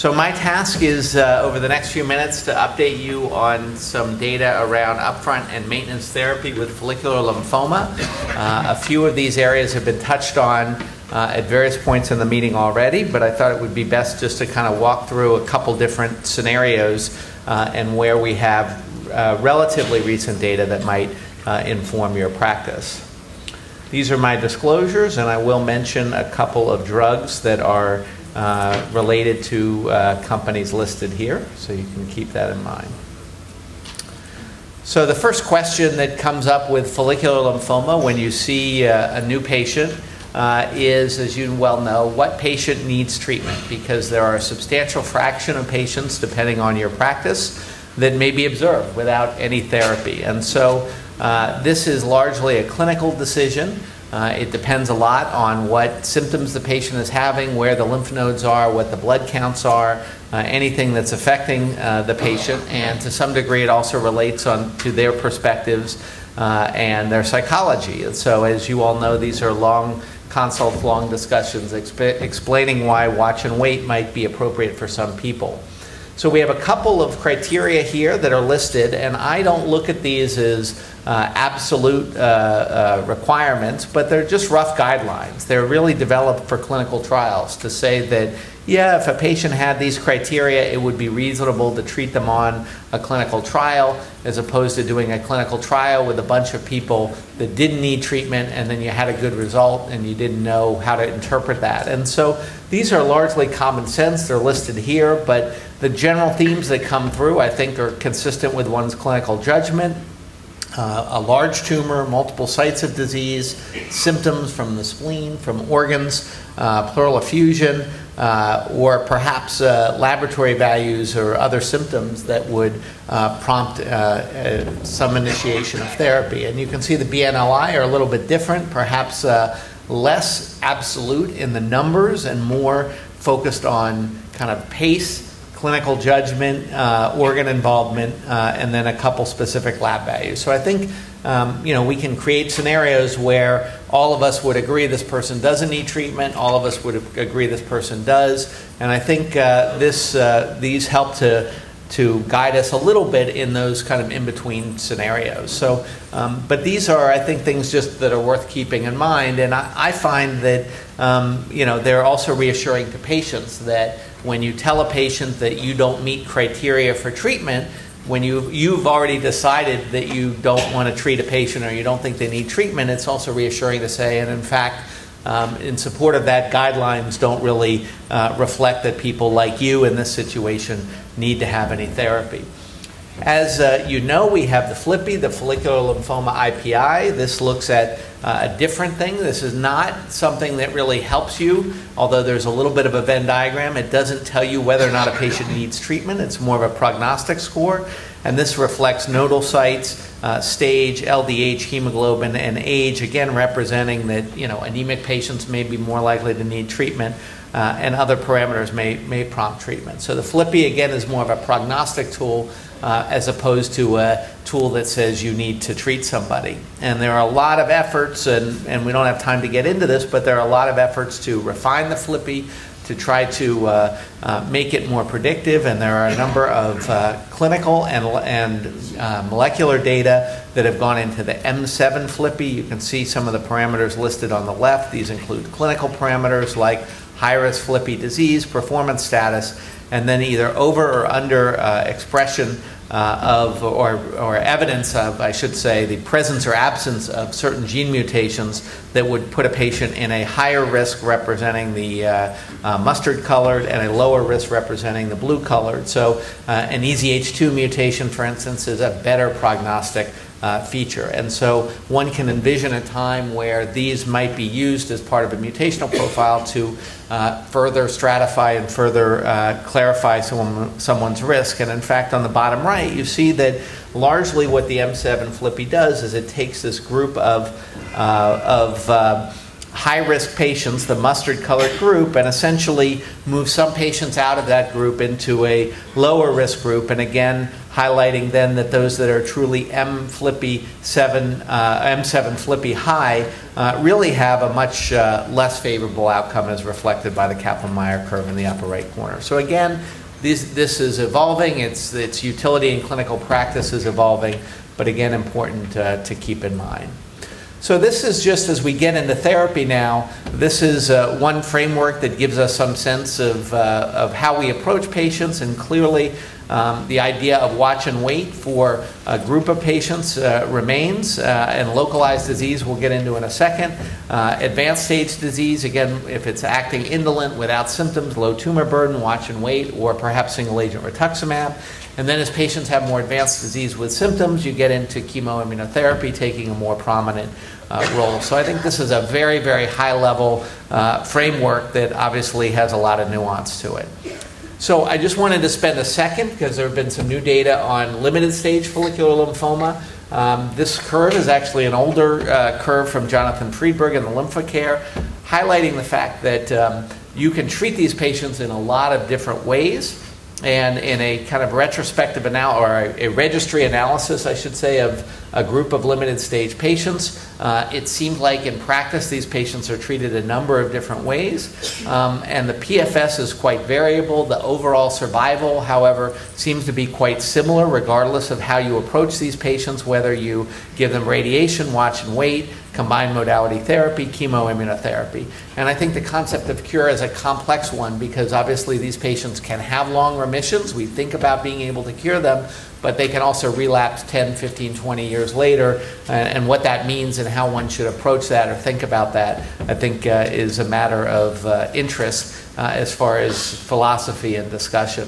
So my task is uh, over the next few minutes to update you on some data around upfront and maintenance therapy with follicular lymphoma. Uh, a few of these areas have been touched on uh, at various points in the meeting already, but I thought it would be best just to kind of walk through a couple different scenarios uh, and where we have uh, relatively recent data that might uh, inform your practice. These are my disclosures, and I will mention a couple of drugs that are uh, related to uh, companies listed here, so you can keep that in mind. So, the first question that comes up with follicular lymphoma when you see uh, a new patient uh, is, as you well know, what patient needs treatment because there are a substantial fraction of patients, depending on your practice, that may be observed without any therapy. And so, uh, this is largely a clinical decision. Uh, it depends a lot on what symptoms the patient is having, where the lymph nodes are, what the blood counts are, uh, anything that's affecting uh, the patient, and to some degree it also relates on to their perspectives uh, and their psychology. And so, as you all know, these are long consults, long discussions exp- explaining why watch and wait might be appropriate for some people. So we have a couple of criteria here that are listed, and I don't look at these as uh, absolute uh, uh, requirements, but they're just rough guidelines. They're really developed for clinical trials to say that, yeah, if a patient had these criteria, it would be reasonable to treat them on a clinical trial as opposed to doing a clinical trial with a bunch of people that didn't need treatment and then you had a good result and you didn't know how to interpret that. And so these are largely common sense. They're listed here, but the general themes that come through, I think, are consistent with one's clinical judgment uh, a large tumor, multiple sites of disease, symptoms from the spleen, from organs, uh, pleural effusion, uh, or perhaps uh, laboratory values or other symptoms that would uh, prompt some initiation of therapy. And you can see the BNLI are a little bit different, perhaps less absolute in the numbers and more focused on kind of pace clinical judgment, uh, organ involvement, uh, and then a couple specific lab values. So I think um, you know we can create scenarios where all of us would agree this person doesn't need treatment, all of us would agree this person does, and I think uh, this uh, these help to to guide us a little bit in those kind of in between scenarios. So, um, but these are, I think, things just that are worth keeping in mind. And I, I find that, um, you know, they're also reassuring to patients that when you tell a patient that you don't meet criteria for treatment, when you, you've already decided that you don't want to treat a patient or you don't think they need treatment, it's also reassuring to say, and in fact, um, in support of that, guidelines don't really uh, reflect that people like you in this situation need to have any therapy. As uh, you know, we have the FLIPI, the follicular lymphoma IPI. This looks at uh, a different thing. This is not something that really helps you, although there's a little bit of a Venn diagram. It doesn't tell you whether or not a patient needs treatment. It's more of a prognostic score. And this reflects nodal sites, uh, stage, LDH, hemoglobin, and age, again representing that you know anemic patients may be more likely to need treatment. Uh, and other parameters may, may prompt treatment. So the FLIPI, again, is more of a prognostic tool uh, as opposed to a tool that says you need to treat somebody. And there are a lot of efforts, and, and we don't have time to get into this, but there are a lot of efforts to refine the FLIPI, to try to uh, uh, make it more predictive. And there are a number of uh, clinical and, and uh, molecular data that have gone into the M7 FLIPI. You can see some of the parameters listed on the left. These include clinical parameters like high risk FLIPI disease, performance status, and then either over or under uh, expression uh, of, or, or evidence of, I should say, the presence or absence of certain gene mutations that would put a patient in a higher risk representing the uh, uh, mustard colored and a lower risk representing the blue colored. So, uh, an EZH2 mutation, for instance, is a better prognostic uh, feature. And so one can envision a time where these might be used as part of a mutational profile to uh, further stratify and further uh, clarify someone, someone's risk. And in fact, on the bottom right, you see that largely what the M7 FLIPI does is it takes this group of, uh, of uh, high risk patients, the mustard colored group, and essentially moves some patients out of that group into a lower risk group, and again, highlighting then that those that are truly M FLIPI 7, uh, M7 FLIPI high uh, really have a much uh, less favorable outcome as reflected by the Kaplan-Meier curve in the upper right corner. So again, this, this is evolving, its, its utility in clinical practice is evolving, but again, important uh, to keep in mind. So this is just as we get into therapy now, this is uh, one framework that gives us some sense of, uh, of how we approach patients and clearly um, the idea of watch and wait for a group of patients uh, remains uh, and localized disease we'll get into in a second. Uh, advanced stage disease, again, if it's acting indolent without symptoms, low tumor burden, watch and wait, or perhaps single agent rituximab. And then as patients have more advanced disease with symptoms, you get into chemoimmunotherapy taking a more prominent uh, role. So I think this is a very, very high level uh, framework that obviously has a lot of nuance to it. So I just wanted to spend a second because there have been some new data on limited stage follicular lymphoma. Um, this curve is actually an older uh, curve from Jonathan Friedberg in the LymphoCare, highlighting the fact that um, you can treat these patients in a lot of different ways and in a kind of retrospective analysis, or a, a, registry analysis, I should say, of a group of limited stage patients, uh, it seemed like in practice these patients are treated a number of different ways. Um, and the PFS is quite variable. The overall survival, however, seems to be quite similar regardless of how you approach these patients, whether you give them radiation, watch and wait, combined modality therapy, chemoimmunotherapy. And I think the concept of cure is a complex one because obviously these patients can have long remissions. We think about being able to cure them, but they can also relapse 10, 15, 20 years later. And, and what that means and how one should approach that or think about that, I think, uh, is a matter of uh, interest uh, as far as philosophy and discussion.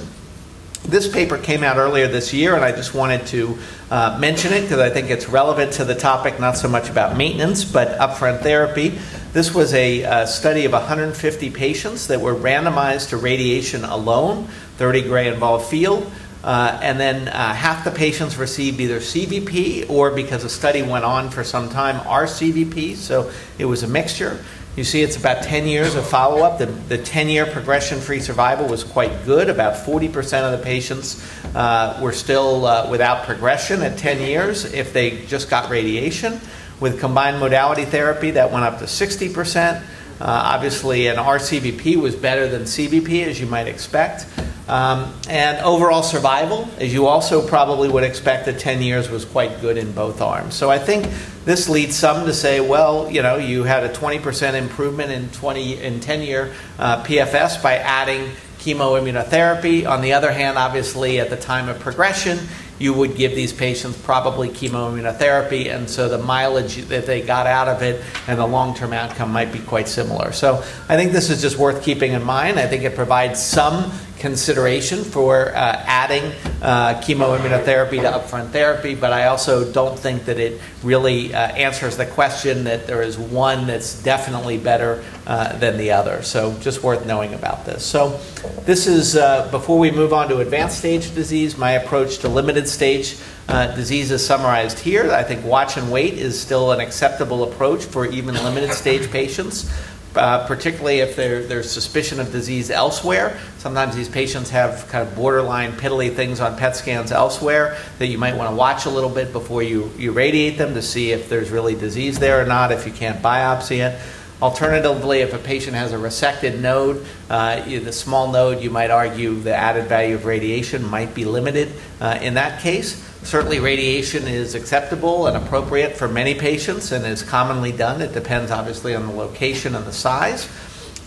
This paper came out earlier this year, and I just wanted to uh, mention it because I think it's relevant to the topic, not so much about maintenance, but upfront therapy. This was a, a study of 150 patients that were randomized to radiation alone, 30 gray involved field. Uh, and then uh, half the patients received either CVP or because the study went on for some time, RCVP. So it was a mixture. You see, it's about 10 years of follow up. The, the 10 year progression free survival was quite good. About 40% of the patients uh, were still uh, without progression at 10 years if they just got radiation. With combined modality therapy, that went up to 60%. Uh, obviously, an RCVP was better than CVP, as you might expect. Um, and overall survival, as you also probably would expect at 10 years, was quite good in both arms. So I think this leads some to say, well, you know, you had a 20% improvement in 20 in 10 year uh, PFS by adding chemoimmunotherapy. On the other hand, obviously, at the time of progression, you would give these patients probably chemoimmunotherapy, and so the mileage that they got out of it and the long term outcome might be quite similar. So I think this is just worth keeping in mind. I think it provides some consideration for uh, adding uh, chemoimmunotherapy to upfront therapy, but I also don't think that it really uh, answers the question that there is one that's definitely better uh, than the other. So just worth knowing about this. So this is, uh, before we move on to advanced stage disease, my approach to limited stage uh, disease is summarized here. I think watch and wait is still an acceptable approach for even limited stage patients uh, particularly if there's suspicion of disease elsewhere. Sometimes these patients have kind of borderline piddly things on PET scans elsewhere that you might want to watch a little bit before you, you radiate them to see if there's really disease there or not, if you can't biopsy it. Alternatively, if a patient has a resected node, uh, the small node, you might argue the added value of radiation might be limited uh, in that case. Certainly, radiation is acceptable and appropriate for many patients and is commonly done. It depends, obviously, on the location and the size.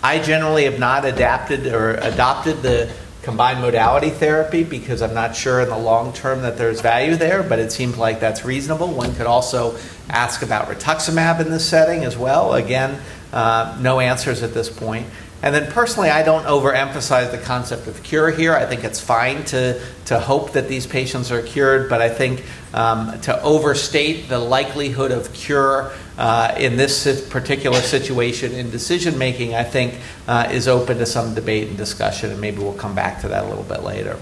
I generally have not adapted or adopted the combined modality therapy because I'm not sure in the long term that there's value there, but it seems like that's reasonable. One could also ask about rituximab in this setting as well. Again, uh, no answers at this point. And then personally, I don't overemphasize the concept of cure here. I think it's fine to, to hope that these patients are cured, but I think um, to overstate the likelihood of cure uh, in this particular situation in decision making, I think uh, is open to some debate and discussion, and maybe we'll come back to that a little bit later.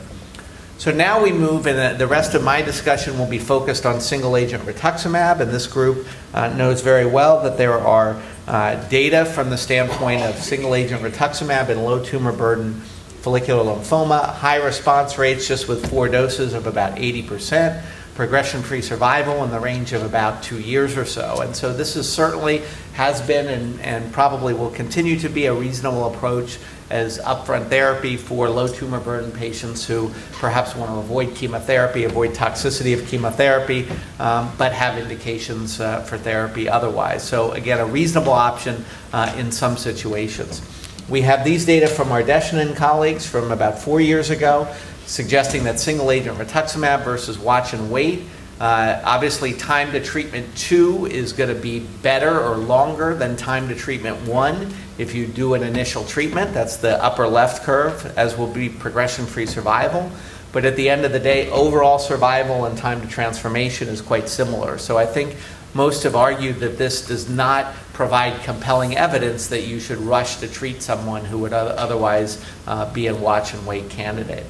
So now we move, and the rest of my discussion will be focused on single agent rituximab, and this group uh, knows very well that there are uh, data from the standpoint of single agent rituximab and low tumor burden follicular lymphoma, high response rates just with four doses of about 80%, progression-free survival in the range of about two years or so. And so this is certainly has been and, and probably will continue to be a reasonable approach as upfront therapy for low tumor burden patients who perhaps want to avoid chemotherapy, avoid toxicity of chemotherapy, um, but have indications uh, for therapy otherwise. So again, a reasonable option uh, in some situations. We have these data from our Deshnan colleagues from about four years ago, suggesting that single agent rituximab versus watch and wait uh, obviously, time to treatment two is going to be better or longer than time to treatment one if you do an initial treatment. That's the upper left curve, as will be progression free survival. But at the end of the day, overall survival and time to transformation is quite similar. So I think most have argued that this does not provide compelling evidence that you should rush to treat someone who would otherwise uh, be a watch and wait candidate.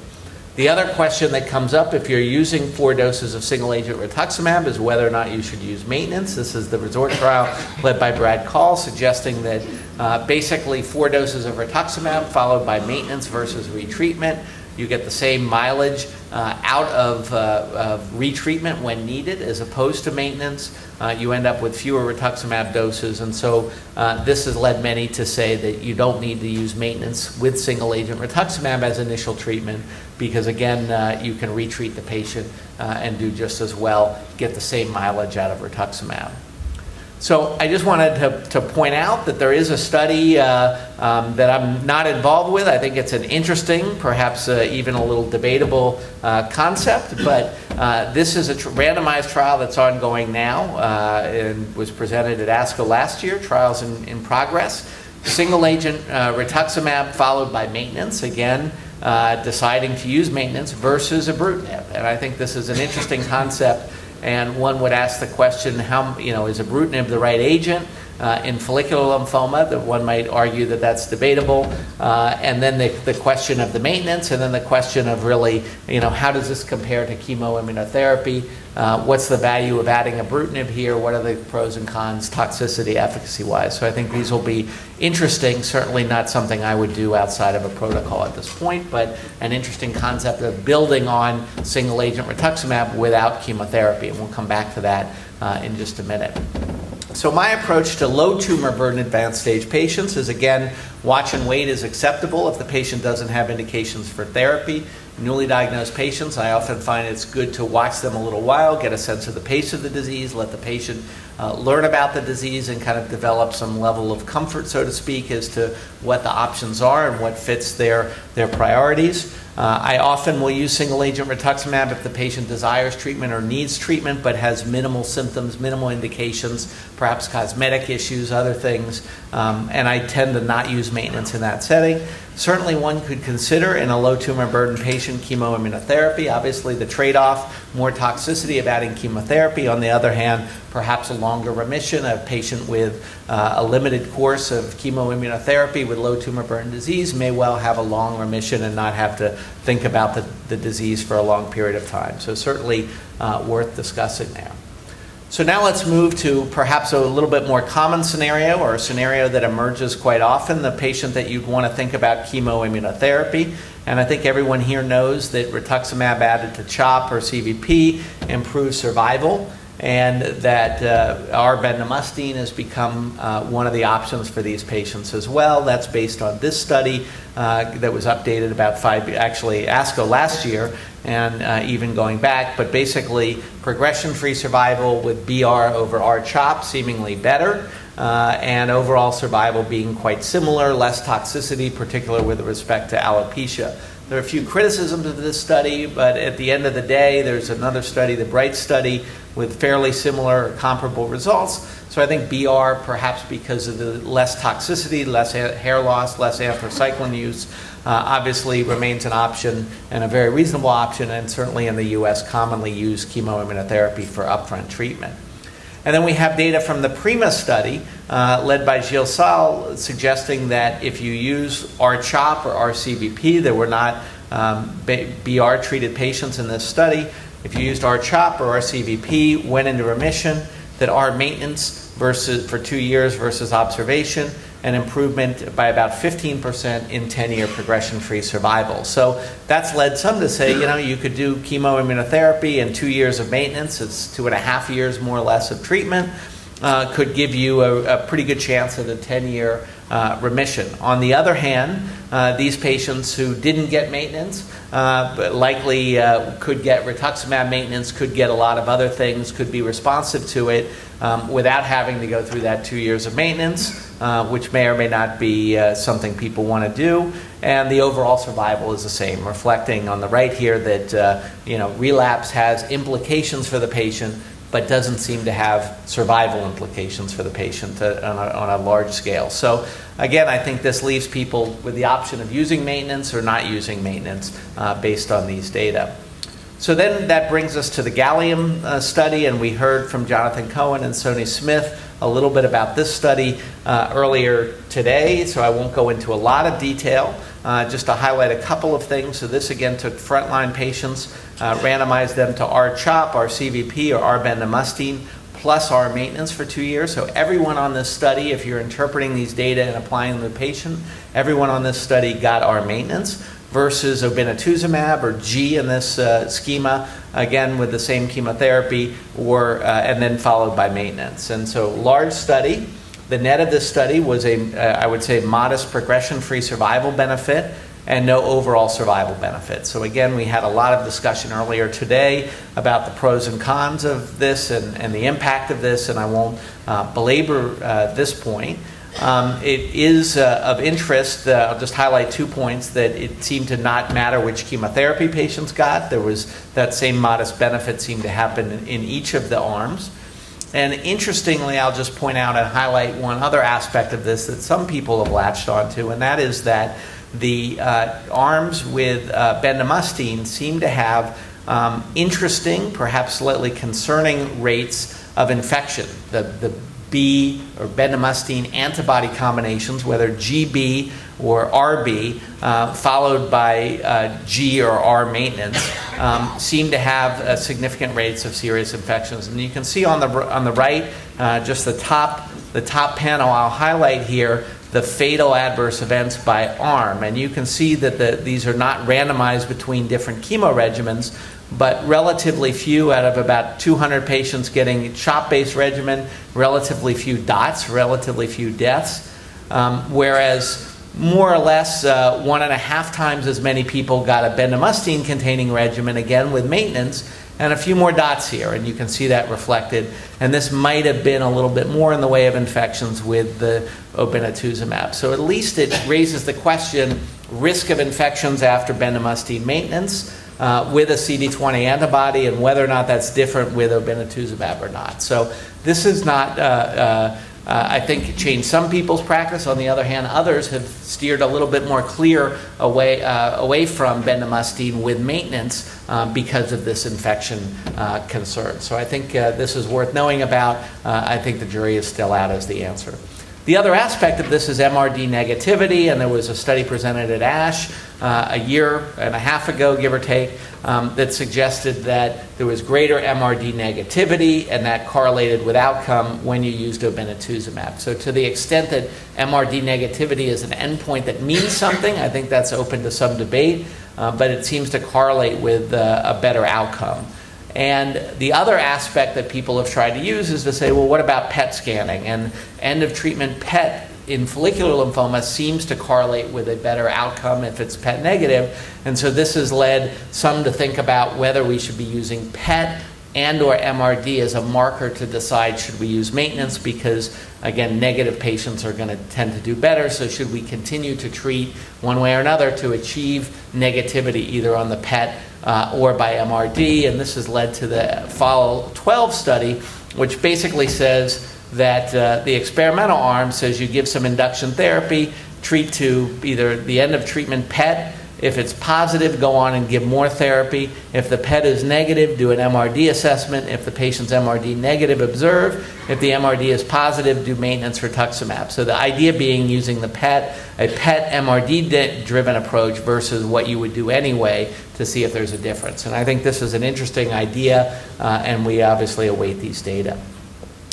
The other question that comes up if you're using four doses of single agent rituximab is whether or not you should use maintenance. This is the resort trial led by Brad Kahl, suggesting that uh, basically four doses of rituximab followed by maintenance versus retreatment you get the same mileage uh, out of, uh, of, retreatment when needed as opposed to maintenance. Uh, you end up with fewer rituximab doses, and so uh, this has led many to say that you don't need to use maintenance with single agent rituximab as initial treatment because, again, uh, you can retreat the patient uh, and do just as well, get the same mileage out of rituximab. So I just wanted to, to point out that there is a study uh, um, that I'm not involved with. I think it's an interesting, perhaps uh, even a little debatable uh, concept, but uh, this is a tr- randomized trial that's ongoing now and was presented at ASCO last year, trials in, in progress. Single agent rituximab followed by maintenance, again, Uh, deciding to use maintenance versus a ibrutinib. And I think this is an interesting concept and one would ask the question, how, you know, is a ibrutinib the right agent? Uh, in follicular lymphoma, that one might argue that that's debatable. Uh, and then the, the question of the maintenance, and then the question of really, you know, how does this compare to chemoimmunotherapy? Uh, what's the value of adding ibrutinib here? What are the pros and cons, toxicity, efficacy wise? So I think these will be interesting. Certainly not something I would do outside of a protocol at this point, but an interesting concept of building on single agent rituximab without chemotherapy. And we'll come back to that uh, in just a minute. So my approach to low tumor burden advanced stage patients is again, watch and wait is acceptable. If the patient doesn't have indications for therapy newly diagnosed patients, I often find it's good to watch them a little while, get a sense of the pace of the disease, let the patient uh, learn about the disease, and kind of develop some level of comfort, so to speak, as to what the options are and what fits their, their priorities. Uh, I often will use single agent rituximab if the patient desires treatment or needs treatment but has minimal symptoms, minimal indications, perhaps cosmetic issues, other things, um, and I tend to not use maintenance in that setting. Certainly, one could consider in a low tumor burden patient chemoimmunotherapy. Obviously, the trade off, more toxicity of adding chemotherapy. On the other hand, perhaps a longer remission. A patient with uh, a limited course of chemoimmunotherapy with low tumor burden disease may well have a long remission and not have to think about the, the disease for a long period of time. So, certainly uh, worth discussing there. So now let's move to perhaps a little bit more common scenario or a scenario that emerges quite often, the patient that you'd want to think about chemoimmunotherapy. And I think everyone here knows that rituximab added to CHOP or CVP improves survival and that uh, R-bendamustine has become uh, one of the options for these patients as well. That's based on this study uh, that was updated about five, actually ASCO last year, and uh, even going back. But basically, progression-free survival with BR over R-CHOP seemingly better. Uh, and overall survival being quite similar, less toxicity, particularly with respect to alopecia. There are a few criticisms of this study, but at the end of the day, there's another study, the Bright study, with fairly similar or comparable results. So I think BR, perhaps because of the less toxicity, less hair loss, less anthracycline use, uh, obviously remains an option and a very reasonable option, and certainly in the US, commonly used chemoimmunotherapy for upfront treatment. And then we have data from the PRIMA study, uh, led by Gilles Salles suggesting that if you use R-CHOP or R-CVP, there were not um, BR treated patients in this study. If you used R-CHOP or R-CVP, went into remission, that R maintenance versus for two years versus observation an improvement by about 15% in 10 year progression free survival. So that's led some to say, you know, you could do chemoimmunotherapy and two years of maintenance, it's two and a half years more or less of treatment, uh, could give you a, a, pretty good chance at a 10 year uh, remission. On the other hand, uh, these patients who didn't get maintenance uh, likely uh, could get rituximab maintenance, could get a lot of other things, could be responsive to it um, without having to go through that two years of maintenance, uh, which may or may not be uh, something people want to do. And the overall survival is the same, reflecting on the right here that you know relapse has implications for the patient but doesn't seem to have survival implications for the patient on a, on a, large scale. So, again, I think this leaves people with the option of using maintenance or not using maintenance uh, based on these data. So, then that brings us to the gallium uh, study, and we heard from Jonathan Cohen and Sonali Smith a little bit about this study uh, earlier today, so I won't go into a lot of detail. Uh, just to highlight a couple of things. So, this again took frontline patients uh, randomize them to R-CHOP, R-CVP, or R-bendamustine, plus R maintenance for two years. So everyone on this study, if you're interpreting these data and applying them to the patient, everyone on this study got R maintenance versus obinutuzumab or G in this uh, schema, again with the same chemotherapy, or uh, and then followed by maintenance. And so large study. The net of this study was a, uh, I would say, modest progression-free survival benefit and no overall survival benefit. So, again, we had a lot of discussion earlier today about the pros and cons of this and, and the impact of this, and I won't uh, belabor uh, this point. Um, it is uh, of interest, uh, I'll just highlight two points that it seemed to not matter which chemotherapy patients got. There was that same modest benefit seemed to happen in, in each of the arms. And interestingly, I'll just point out and highlight one other aspect of this that some people have latched onto, and that is that the uh, arms with uh, bendamustine seem to have um, interesting, perhaps slightly concerning rates of infection. The, the B or bendamustine antibody combinations, whether GB or RB, uh, followed by uh, G or R maintenance, um, seem to have uh, significant rates of serious infections. And you can see on the on the right, uh, just the top the top panel I'll highlight here the fatal adverse events by arm. And you can see that the, these are not randomized between different chemo regimens, but relatively few out of about 200 patients getting CHOP based regimen, relatively few dots, relatively few deaths. Um, whereas more or less uh, one and a half times as many people got a bendamustine containing regimen, again with maintenance, and a few more dots here, and you can see that reflected. And this might have been a little bit more in the way of infections with the obinutuzumab. So at least it raises the question risk of infections after bendamustine maintenance uh, with a CD20 antibody and whether or not that's different with obinutuzumab or not. So this is not. Uh, uh, uh, I think changed some people's practice. On the other hand, others have steered a little bit more clear away, uh, away from bendamustine with maintenance uh, because of this infection uh, concern. So I think uh, this is worth knowing about. Uh, I think the jury is still out as the answer. The other aspect of this is MRD negativity, and there was a study presented at ASH uh, a year and a half ago, give or take, um, that suggested that there was greater MRD negativity, and that correlated with outcome when you used obinutuzumab. So, to the extent that MRD negativity is an endpoint that means something, I think that's open to some debate, uh, but it seems to correlate with uh, a better outcome. And the other aspect that people have tried to use is to say, well, what about PET scanning? And end of treatment PET in follicular lymphoma seems to correlate with a better outcome if it's PET negative. And so this has led some to think about whether we should be using PET and or MRD as a marker to decide should we use maintenance because again negative patients are going to tend to do better. So should we continue to treat one way or another to achieve negativity either on the PET uh, or by MRD and this has led to the FOLL12 study which basically says that uh, the experimental arm says you give some induction therapy treat to either the end of treatment PET if it's positive, go on and give more therapy. If the PET is negative, do an MRD assessment. If the patient's MRD negative, observe. If the MRD is positive, do maintenance rituximab. So the idea being using the PET, a PET MRD driven approach versus what you would do anyway to see if there's a difference. And I think this is an interesting idea, uh, and we obviously await these data.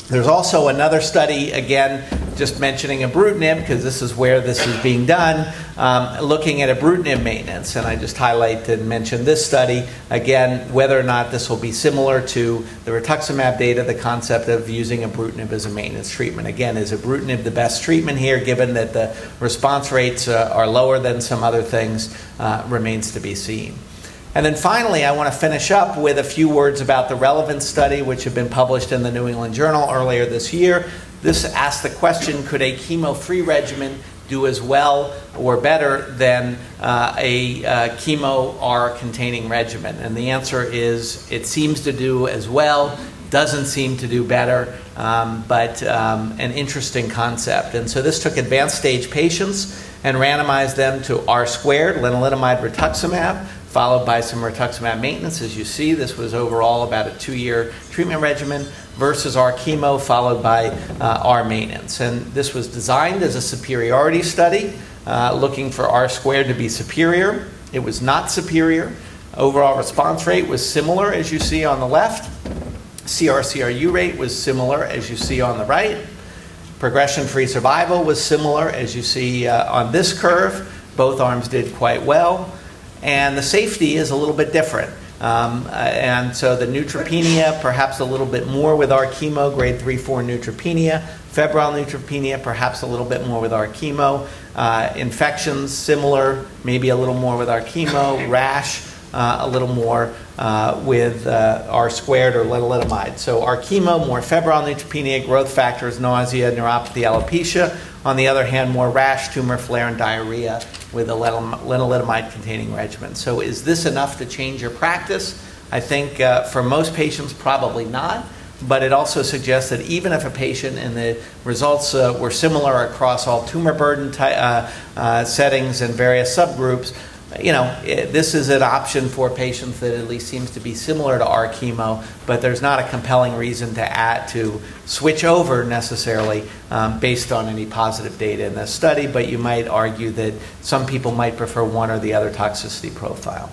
There's also another study, again, just mentioning ibrutinib, because this is where this is being done, um, looking at ibrutinib maintenance. And I just highlight and mention this study, again, whether or not this will be similar to the rituximab data, the concept of using ibrutinib as a maintenance treatment. Again, is ibrutinib the best treatment here, given that the response rates uh, are lower than some other things, uh, remains to be seen. And then finally, I want to finish up with a few words about the relevance study, which had been published in the New England Journal earlier this year. This asked the question could a chemo free regimen do as well or better than uh, a uh, chemo R containing regimen? And the answer is it seems to do as well, doesn't seem to do better, um, but um, an interesting concept. And so this took advanced stage patients and randomized them to R squared, lenalidomide rituximab, followed by some rituximab maintenance. As you see, this was overall about a two year treatment regimen versus R-chemo, followed by uh, R maintenance. And this was designed as a superiority study, uh, looking for R squared to be superior. It was not superior. Overall response rate was similar, as you see on the left. CR/CRU rate was similar, as you see on the right. Progression-free survival was similar, as you see uh, on this curve. Both arms did quite well and the safety is a little bit different. Um, uh, and so the neutropenia, perhaps a little bit more with R-chemo, grade 3 4 neutropenia. Febrile neutropenia, perhaps a little bit more with R-chemo. Uh, infections, similar, maybe a little more with R-chemo. Rash, uh, a little more uh, with uh, R squared or lenalidomide. So R-chemo, more febrile neutropenia, growth factors, nausea, neuropathy, alopecia. On the other hand, more rash, tumor flare, and diarrhea with a lenalidomide containing regimen. So is this enough to change your practice? I think uh, for most patients, probably not. But it also suggests that even if a patient and the results uh, were similar across all tumor burden uh, uh, settings and various subgroups, you know, it, this is an option for patients that at least seems to be similar to R-chemo, but there's not a compelling reason to add to switch over necessarily um, based on any positive data in this study. But you might argue that some people might prefer one or the other toxicity profile.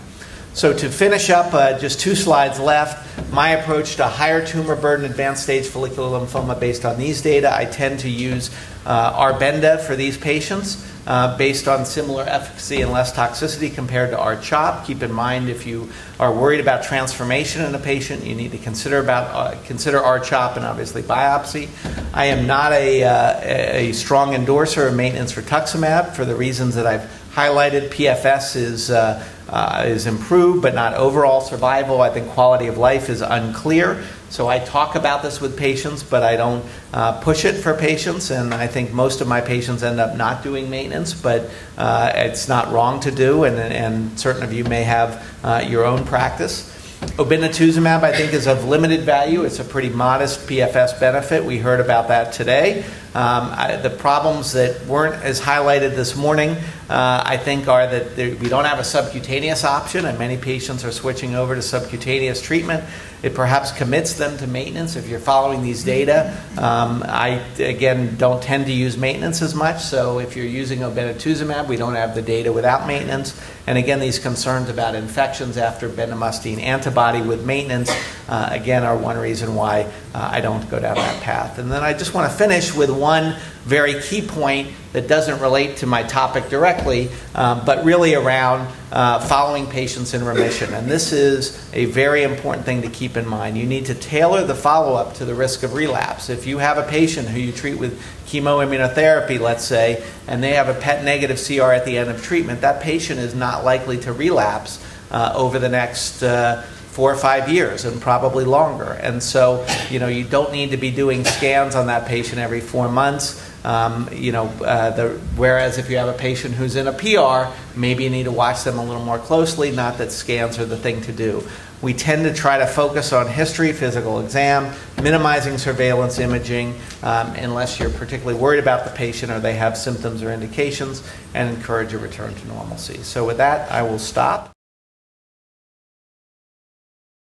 So to finish up, uh, just two slides left. My approach to higher tumor burden advanced stage follicular lymphoma based on these data, I tend to use uh, R-Benda for these patients uh, based on similar efficacy and less toxicity compared to R-CHOP. Keep in mind if you are worried about transformation in a patient, you need to consider about uh, consider R-CHOP and obviously biopsy. I am not a, uh, a strong endorser of maintenance rituximab for the reasons that I've highlighted. PFS is uh, uh, is improved, but not overall survival. I think quality of life is unclear. So I talk about this with patients, but I don't uh, push it for patients. And I think most of my patients end up not doing maintenance, but uh, it's not wrong to do. And, and certain of you may have uh, your own practice. Obinutuzumab, I think, is of limited value. It's a pretty modest PFS benefit. We heard about that today. Um, I, the problems that weren't as highlighted this morning, uh, I think, are that there, we don't have a subcutaneous option, and many patients are switching over to subcutaneous treatment. It perhaps commits them to maintenance if you're following these data. Um, I, again, don't tend to use maintenance as much, so if you're using obinutuzumab, we don't have the data without maintenance. And again, these concerns about infections after bendamustine antibody with maintenance, uh, again, are one reason why uh, I don't go down that path. And then I just want to finish with one very key point that doesn't relate to my topic directly, um, but really around uh, following patients in remission. And this is a very important thing to keep in mind. You need to tailor the follow up to the risk of relapse. If you have a patient who you treat with chemoimmunotherapy, let's say, and they have a PET negative CR at the end of treatment, that patient is not likely to relapse uh, over the next. Uh, four or five years and probably longer. And so, you know, you don't need to be doing scans on that patient every four months. Um, you know, uh, the, whereas if you have a patient who's in a PR, maybe you need to watch them a little more closely. Not that scans are the thing to do. We tend to try to focus on history, physical exam, minimizing surveillance imaging, um, unless you're particularly worried about the patient or they have symptoms or indications, and encourage a return to normalcy. So, with that, I will stop.